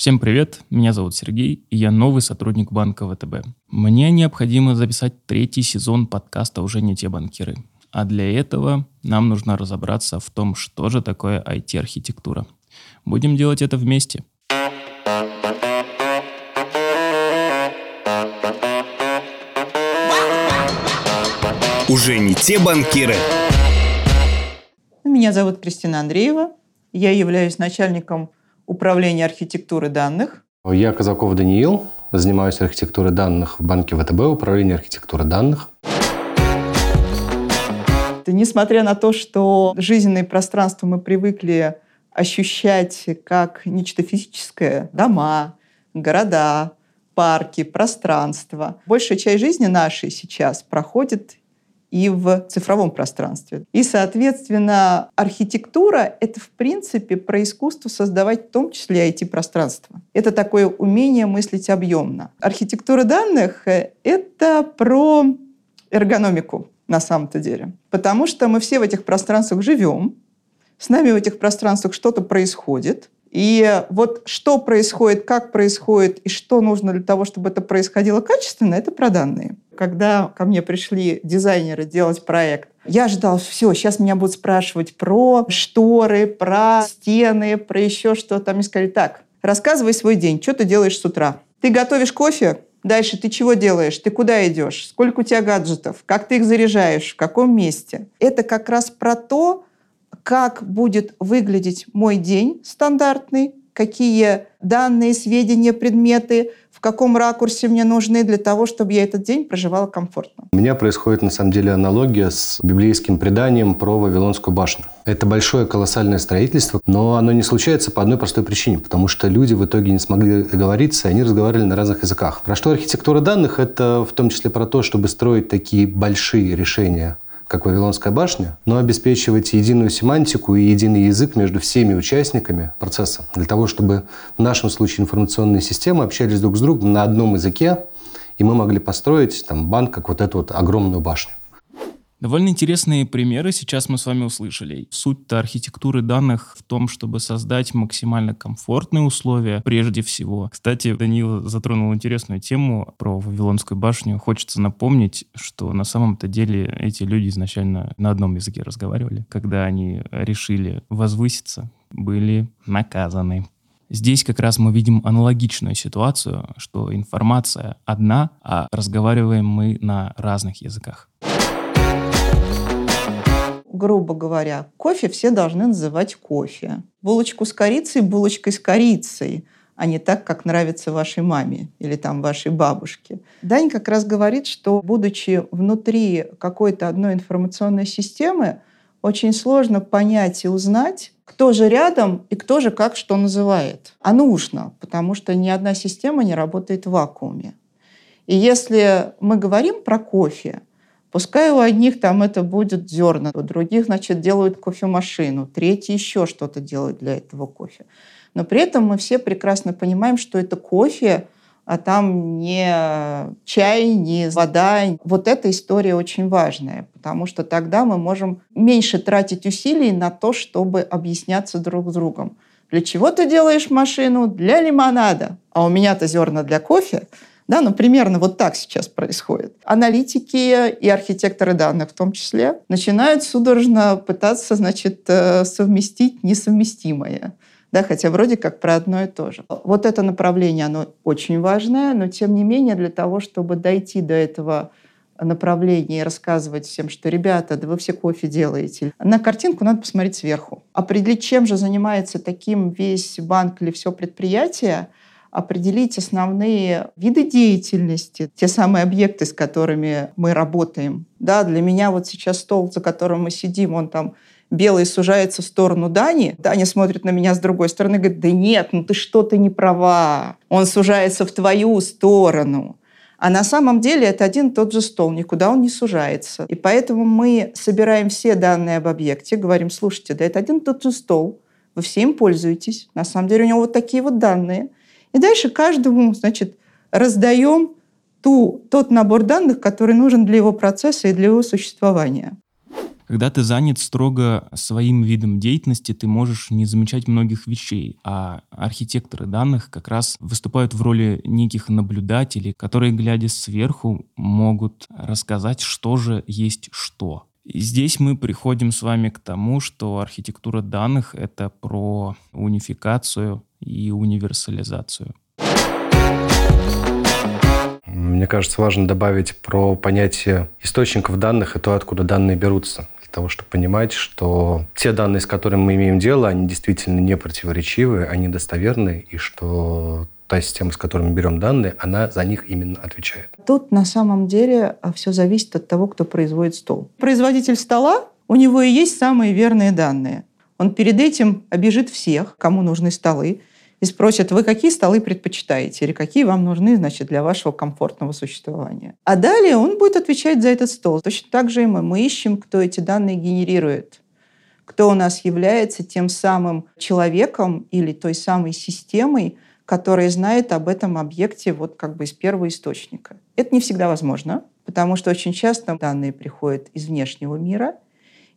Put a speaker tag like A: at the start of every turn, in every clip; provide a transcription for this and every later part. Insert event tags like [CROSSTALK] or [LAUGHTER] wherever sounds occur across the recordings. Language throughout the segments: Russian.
A: Всем привет, меня зовут Сергей, и я новый сотрудник банка ВТБ. Мне необходимо записать третий сезон подкаста «Уже не те банкиры». А для этого нам нужно разобраться в том, что же такое IT-архитектура. Будем делать это вместе.
B: Уже не те банкиры.
C: Меня зовут Кристина Андреева. Я являюсь начальником управления архитектуры данных.
D: Я Казаков Даниил, занимаюсь архитектурой данных в банке ВТБ, управление архитектуры данных.
C: Несмотря на то, что жизненное пространство мы привыкли ощущать как нечто физическое, дома, города, парки, пространство, большая часть жизни нашей сейчас проходит и в цифровом пространстве. И, соответственно, архитектура — это, в принципе, про искусство создавать в том числе IT-пространство. Это такое умение мыслить объемно. Архитектура данных — это про эргономику на самом-то деле. Потому что мы все в этих пространствах живем, с нами в этих пространствах что-то происходит, и вот что происходит, как происходит и что нужно для того, чтобы это происходило качественно, это про данные. Когда ко мне пришли дизайнеры делать проект, я ждал, все, сейчас меня будут спрашивать про шторы, про стены, про еще что-то. Мне сказали, так, рассказывай свой день, что ты делаешь с утра. Ты готовишь кофе, Дальше ты чего делаешь? Ты куда идешь? Сколько у тебя гаджетов? Как ты их заряжаешь? В каком месте? Это как раз про то, как будет выглядеть мой день стандартный, какие данные, сведения, предметы, в каком ракурсе мне нужны для того, чтобы я этот день проживала комфортно.
D: У меня происходит, на самом деле, аналогия с библейским преданием про Вавилонскую башню. Это большое колоссальное строительство, но оно не случается по одной простой причине, потому что люди в итоге не смогли договориться, и они разговаривали на разных языках. Про что архитектура данных? Это в том числе про то, чтобы строить такие большие решения – как Вавилонская башня, но обеспечивать единую семантику и единый язык между всеми участниками процесса, для того, чтобы в нашем случае информационные системы общались друг с другом на одном языке, и мы могли построить там, банк как вот эту вот огромную башню.
A: Довольно интересные примеры сейчас мы с вами услышали. Суть-то архитектуры данных в том, чтобы создать максимально комфортные условия прежде всего. Кстати, Данил затронул интересную тему про Вавилонскую башню. Хочется напомнить, что на самом-то деле эти люди изначально на одном языке разговаривали. Когда они решили возвыситься, были наказаны. Здесь как раз мы видим аналогичную ситуацию, что информация одна, а разговариваем мы на разных языках
C: грубо говоря, кофе все должны называть кофе. Булочку с корицей – булочкой с корицей, а не так, как нравится вашей маме или там вашей бабушке. Дань как раз говорит, что будучи внутри какой-то одной информационной системы, очень сложно понять и узнать, кто же рядом и кто же как что называет. А нужно, потому что ни одна система не работает в вакууме. И если мы говорим про кофе, Пускай у одних там это будет зерна, у других, значит, делают кофемашину, третьи еще что-то делают для этого кофе. Но при этом мы все прекрасно понимаем, что это кофе, а там не чай, не вода. Вот эта история очень важная, потому что тогда мы можем меньше тратить усилий на то, чтобы объясняться друг с другом. Для чего ты делаешь машину? Для лимонада. А у меня-то зерна для кофе. Да, ну, примерно вот так сейчас происходит. Аналитики и архитекторы данных в том числе начинают судорожно пытаться, значит, э, совместить несовместимое. Да, хотя вроде как про одно и то же. Вот это направление, оно очень важное, но тем не менее для того, чтобы дойти до этого направления и рассказывать всем, что, ребята, да вы все кофе делаете. На картинку надо посмотреть сверху. Определить, чем же занимается таким весь банк или все предприятие – определить основные виды деятельности, те самые объекты, с которыми мы работаем. Да, для меня вот сейчас стол, за которым мы сидим, он там белый сужается в сторону Дани. Даня смотрит на меня с другой стороны и говорит, да нет, ну ты что-то не права. Он сужается в твою сторону. А на самом деле это один и тот же стол, никуда он не сужается. И поэтому мы собираем все данные об объекте, говорим, слушайте, да это один и тот же стол, вы все им пользуетесь. На самом деле у него вот такие вот данные – и дальше каждому, значит, раздаем ту, тот набор данных, который нужен для его процесса и для его существования.
A: Когда ты занят строго своим видом деятельности, ты можешь не замечать многих вещей, а архитекторы данных как раз выступают в роли неких наблюдателей, которые, глядя сверху, могут рассказать, что же есть что. И здесь мы приходим с вами к тому, что архитектура данных — это про унификацию и универсализацию.
D: Мне кажется, важно добавить про понятие источников данных и то, откуда данные берутся. Для того, чтобы понимать, что те данные, с которыми мы имеем дело, они действительно не противоречивы, они достоверны, и что та система, с которой мы берем данные, она за них именно отвечает.
C: Тут на самом деле а, все зависит от того, кто производит стол. Производитель стола, у него и есть самые верные данные. Он перед этим обижит всех, кому нужны столы, и спросят, вы какие столы предпочитаете или какие вам нужны значит, для вашего комфортного существования. А далее он будет отвечать за этот стол. Точно так же и мы. Мы ищем, кто эти данные генерирует кто у нас является тем самым человеком или той самой системой, которая знает об этом объекте вот как бы из первого источника. Это не всегда возможно, потому что очень часто данные приходят из внешнего мира,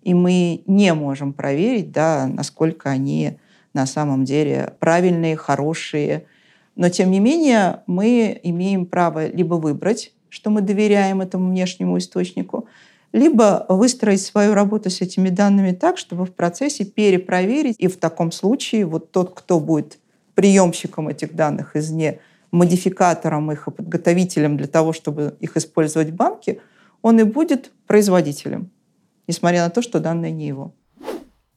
C: и мы не можем проверить, да, насколько они на самом деле правильные, хорошие. Но тем не менее мы имеем право либо выбрать, что мы доверяем этому внешнему источнику, либо выстроить свою работу с этими данными так, чтобы в процессе перепроверить. И в таком случае вот тот, кто будет приемщиком этих данных извне, модификатором их и подготовителем для того, чтобы их использовать в банке, он и будет производителем, несмотря на то, что данные не его.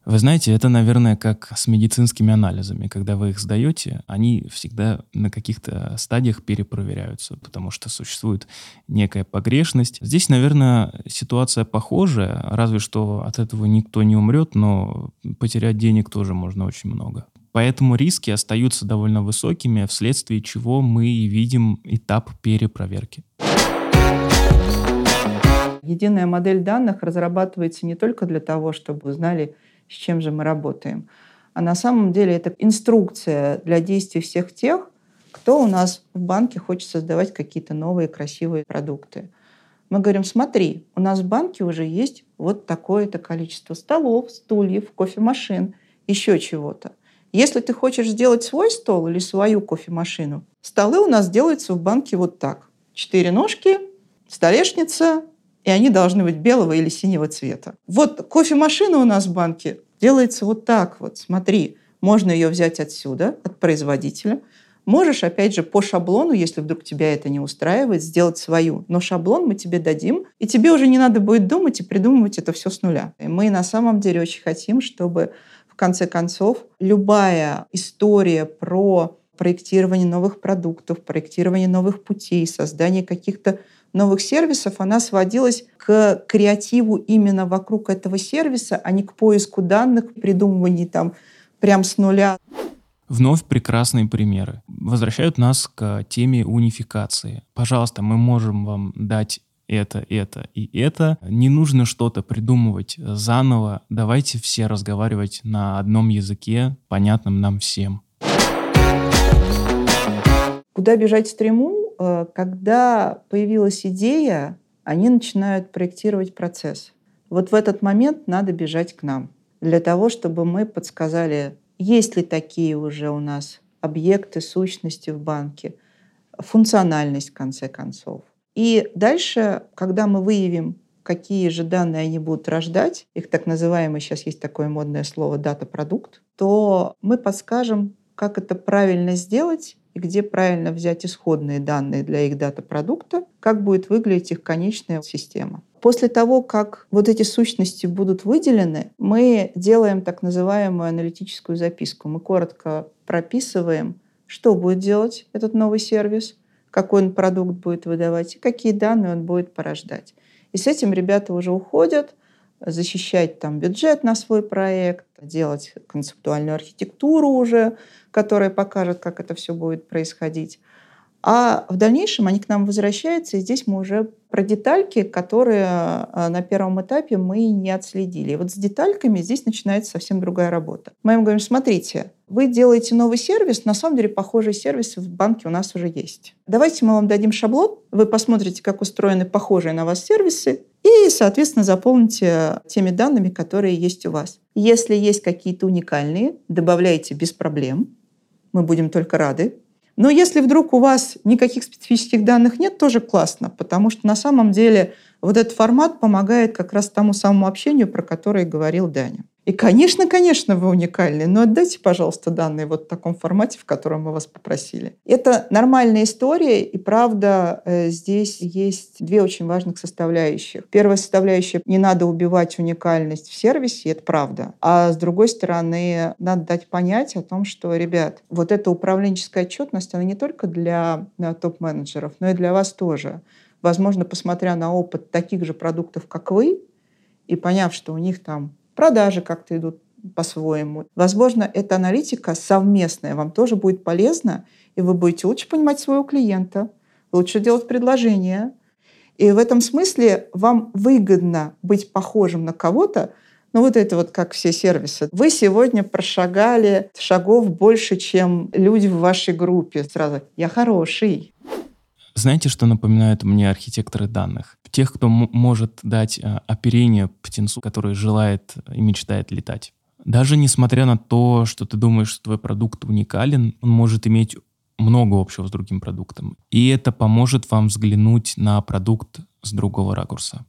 A: Вы знаете, это, наверное, как с медицинскими анализами. Когда вы их сдаете, они всегда на каких-то стадиях перепроверяются, потому что существует некая погрешность. Здесь, наверное, ситуация похожая, разве что от этого никто не умрет, но потерять денег тоже можно очень много. Поэтому риски остаются довольно высокими, вследствие чего мы и видим этап перепроверки.
C: Единая модель данных разрабатывается не только для того, чтобы узнали, с чем же мы работаем. А на самом деле это инструкция для действий всех тех, кто у нас в банке хочет создавать какие-то новые красивые продукты. Мы говорим, смотри, у нас в банке уже есть вот такое-то количество столов, стульев, кофемашин, еще чего-то. Если ты хочешь сделать свой стол или свою кофемашину, столы у нас делаются в банке вот так. Четыре ножки, столешница, и они должны быть белого или синего цвета. Вот кофемашина у нас в банке делается вот так вот. Смотри, можно ее взять отсюда, от производителя. Можешь, опять же, по шаблону, если вдруг тебя это не устраивает, сделать свою. Но шаблон мы тебе дадим, и тебе уже не надо будет думать и придумывать это все с нуля. И мы на самом деле очень хотим, чтобы в конце концов любая история про проектирование новых продуктов, проектирование новых путей, создание каких-то новых сервисов, она сводилась к креативу именно вокруг этого сервиса, а не к поиску данных, придумыванию там прям с нуля.
A: Вновь прекрасные примеры. Возвращают нас к теме унификации. Пожалуйста, мы можем вам дать это, это и это. Не нужно что-то придумывать заново. Давайте все разговаривать на одном языке, понятном нам всем.
C: Куда бежать стриму? Э, когда появилась идея, они начинают проектировать процесс. Вот в этот момент надо бежать к нам для того, чтобы мы подсказали, есть ли такие уже у нас объекты, сущности в банке, функциональность в конце концов. И дальше, когда мы выявим, какие же данные они будут рождать, их так называемое, сейчас есть такое модное слово, дата-продукт, то мы подскажем, как это правильно сделать и где правильно взять исходные данные для их дата-продукта, как будет выглядеть их конечная система. После того, как вот эти сущности будут выделены, мы делаем так называемую аналитическую записку. Мы коротко прописываем, что будет делать этот новый сервис, какой он продукт будет выдавать и какие данные он будет порождать. И с этим ребята уже уходят, защищать там бюджет на свой проект, делать концептуальную архитектуру уже, которая покажет, как это все будет происходить. А в дальнейшем они к нам возвращаются, и здесь мы уже про детальки, которые а, на первом этапе мы не отследили. И вот с детальками здесь начинается совсем другая работа. Мы им говорим, смотрите, вы делаете новый сервис, на самом деле похожие сервисы в банке у нас уже есть. Давайте мы вам дадим шаблон, вы посмотрите, как устроены похожие на вас сервисы, и, соответственно, заполните теми данными, которые есть у вас. Если есть какие-то уникальные, добавляйте без проблем. Мы будем только рады. Но если вдруг у вас никаких специфических данных нет, тоже классно, потому что на самом деле вот этот формат помогает как раз тому самому общению, про которое говорил Даня. И, конечно, конечно, вы уникальны, но отдайте, пожалуйста, данные вот в таком формате, в котором мы вас попросили. Это нормальная история, и правда, э, здесь есть две очень важных составляющих. Первая составляющая – не надо убивать уникальность в сервисе, это правда. А с другой стороны, надо дать понять о том, что, ребят, вот эта управленческая отчетность, она не только для топ-менеджеров, но и для вас тоже. Возможно, посмотря на опыт таких же продуктов, как вы, и поняв, что у них там продажи как-то идут по-своему. Возможно, эта аналитика совместная вам тоже будет полезна, и вы будете лучше понимать своего клиента, лучше делать предложения. И в этом смысле вам выгодно быть похожим на кого-то, ну вот это вот как все сервисы. Вы сегодня прошагали шагов больше, чем люди в вашей группе. Сразу «я хороший».
A: Знаете, что напоминают мне архитекторы данных? Тех, кто может дать э, оперение птенцу, который желает и мечтает летать. Даже несмотря на то, что ты думаешь, что твой продукт уникален, он может иметь много общего с другим продуктом. И это поможет вам взглянуть на продукт с другого ракурса.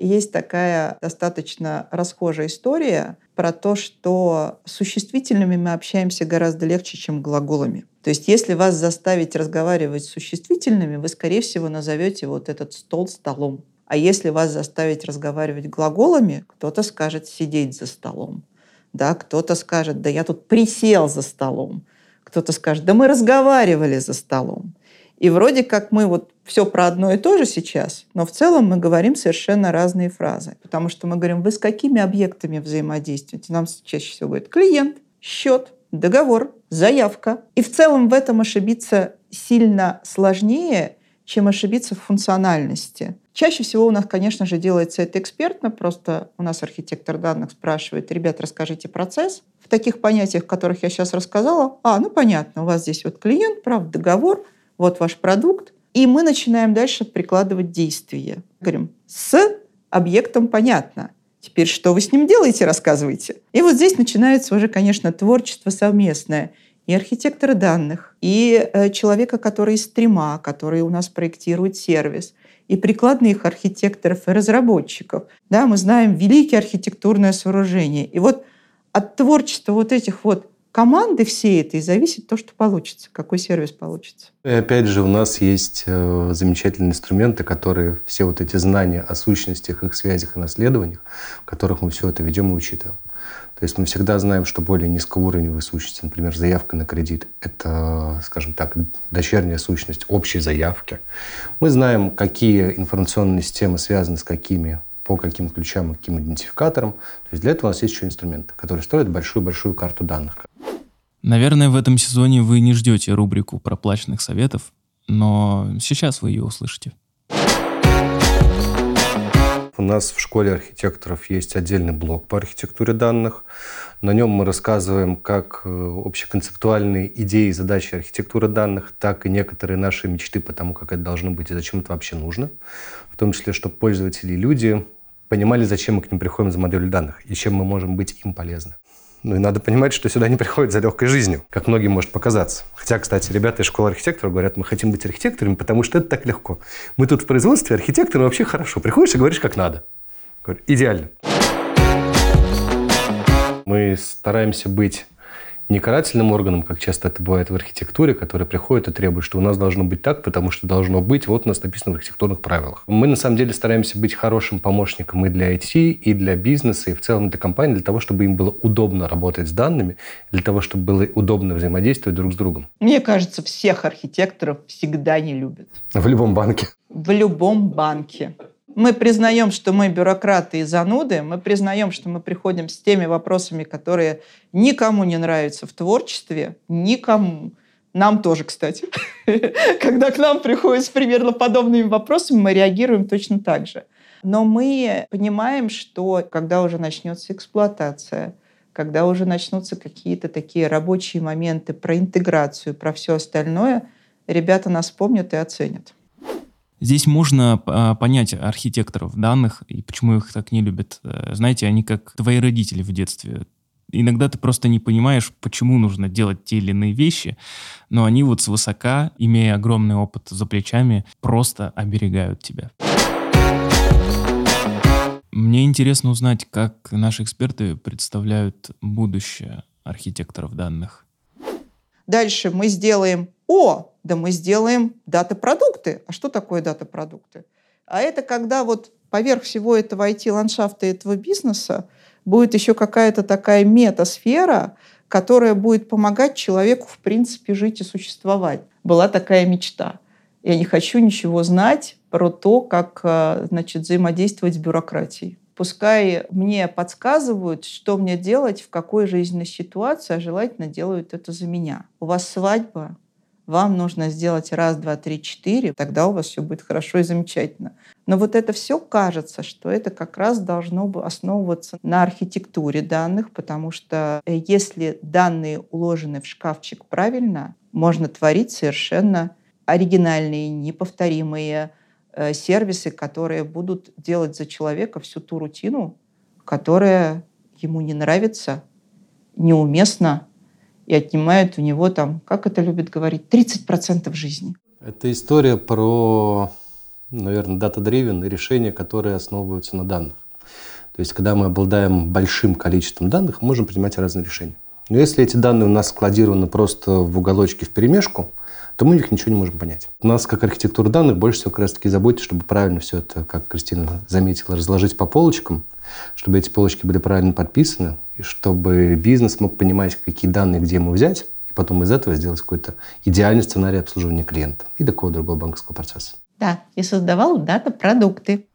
C: Есть такая достаточно расхожая история про то, что с существительными мы общаемся гораздо легче, чем глаголами. То есть если вас заставить разговаривать с существительными, вы, скорее всего, назовете вот этот стол столом. А если вас заставить разговаривать глаголами, кто-то скажет «сидеть за столом». Да, кто-то скажет «да я тут присел за столом». Кто-то скажет «да мы разговаривали за столом». И вроде как мы вот все про одно и то же сейчас, но в целом мы говорим совершенно разные фразы. Потому что мы говорим, вы с какими объектами взаимодействуете? Нам чаще всего говорят клиент, счет, договор, заявка. И в целом в этом ошибиться сильно сложнее, чем ошибиться в функциональности. Чаще всего у нас, конечно же, делается это экспертно, просто у нас архитектор данных спрашивает, ребят, расскажите процесс. В таких понятиях, которых я сейчас рассказала, а, ну понятно, у вас здесь вот клиент, прав, договор, вот ваш продукт, и мы начинаем дальше прикладывать действия. Говорим, с объектом понятно. Теперь что вы с ним делаете, рассказывайте. И вот здесь начинается уже, конечно, творчество совместное. И архитектора данных, и э, человека, который из стрима, который у нас проектирует сервис, и прикладных архитекторов и разработчиков. Да, мы знаем великие архитектурное сооружение. И вот от творчества вот этих вот команды всей этой зависит то, что получится, какой сервис получится.
D: И опять же, у нас есть э, замечательные инструменты, которые все вот эти знания о сущностях, их связях и наследованиях, в которых мы все это ведем и учитываем. То есть мы всегда знаем, что более низкоуровневые сущности, например, заявка на кредит, это, скажем так, дочерняя сущность общей заявки. Мы знаем, какие информационные системы связаны с какими по каким ключам и каким идентификаторам. То есть для этого у нас есть еще инструменты, которые строят большую-большую карту данных.
A: Наверное, в этом сезоне вы не ждете рубрику проплаченных советов, но сейчас вы ее услышите.
D: У нас в школе архитекторов есть отдельный блок по архитектуре данных. На нем мы рассказываем как э, общеконцептуальные идеи и задачи архитектуры данных, так и некоторые наши мечты по тому, как это должно быть и зачем это вообще нужно. В том числе, чтобы пользователи и люди понимали, зачем мы к ним приходим за моделью данных и чем мы можем быть им полезны. Ну и надо понимать, что сюда не приходят за легкой жизнью, как многим может показаться. Хотя, кстати, ребята из школы архитекторов говорят, мы хотим быть архитекторами, потому что это так легко. Мы тут в производстве, архитекторы вообще хорошо. Приходишь и говоришь, как надо. Говорю, идеально. Мы стараемся быть не карательным органом, как часто это бывает в архитектуре, который приходит и требует, что у нас должно быть так, потому что должно быть, вот у нас написано в архитектурных правилах. Мы на самом деле стараемся быть хорошим помощником и для IT, и для бизнеса, и в целом для компании, для того, чтобы им было удобно работать с данными, для того, чтобы было удобно взаимодействовать друг с другом.
C: Мне кажется, всех архитекторов всегда не любят.
D: В любом банке.
C: В любом банке мы признаем, что мы бюрократы и зануды, мы признаем, что мы приходим с теми вопросами, которые никому не нравятся в творчестве, никому. Нам тоже, кстати. [LAUGHS] Когда к нам приходят с примерно подобными вопросами, мы реагируем точно так же. Но мы понимаем, что когда уже начнется эксплуатация, когда уже начнутся какие-то такие рабочие моменты про интеграцию, про все остальное, ребята нас помнят и оценят.
A: Здесь можно а, понять архитекторов данных и почему их так не любят. Э, знаете, они как твои родители в детстве. Иногда ты просто не понимаешь, почему нужно делать те или иные вещи, но они вот свысока, имея огромный опыт за плечами, просто оберегают тебя. Мне интересно узнать, как наши эксперты представляют будущее архитекторов данных.
C: Дальше мы сделаем «О, да мы сделаем дата-продукты». А что такое дата-продукты? А это когда вот поверх всего этого IT-ландшафта этого бизнеса будет еще какая-то такая метасфера, которая будет помогать человеку, в принципе, жить и существовать. Была такая мечта. Я не хочу ничего знать про то, как э, значит, взаимодействовать с бюрократией. Пускай мне подсказывают, что мне делать, в какой жизненной ситуации, а желательно делают это за меня. У вас свадьба, вам нужно сделать раз, два, три, четыре, тогда у вас все будет хорошо и замечательно. Но вот это все кажется, что это как раз должно бы основываться на архитектуре данных, потому что э, если данные уложены в шкафчик правильно, можно творить совершенно оригинальные, неповторимые э, сервисы, которые будут делать за человека всю ту рутину, которая ему не нравится, неуместна, и отнимают у него там, как это любят говорить, 30% жизни.
D: Это история про, наверное, дата-дривен решения, которые основываются на данных. То есть, когда мы обладаем большим количеством данных, мы можем принимать разные решения. Но если эти данные у нас складированы просто в уголочке в перемешку, то мы их ничего не можем понять. У нас, как архитектура данных, больше всего как раз-таки заботит, чтобы правильно все это, как Кристина заметила, разложить по полочкам, чтобы эти полочки были правильно подписаны, и чтобы бизнес мог понимать, какие данные где ему взять, и потом из этого сделать какой-то идеальный сценарий обслуживания клиента и такого другого банковского процесса.
C: Да, и создавал дата-продукты.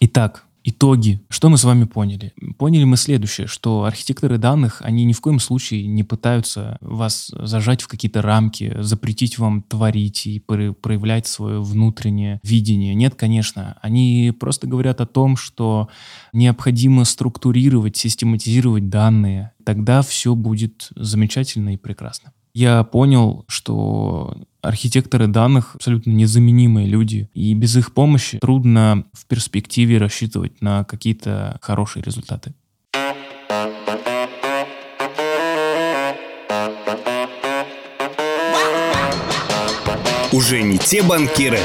A: Итак, Итоги. Что мы с вами поняли? Поняли мы следующее, что архитекторы данных, они ни в коем случае не пытаются вас зажать в какие-то рамки, запретить вам творить и проявлять свое внутреннее видение. Нет, конечно. Они просто говорят о том, что необходимо структурировать, систематизировать данные. Тогда все будет замечательно и прекрасно я понял, что архитекторы данных абсолютно незаменимые люди, и без их помощи трудно в перспективе рассчитывать на какие-то хорошие результаты.
B: Уже не те банкиры,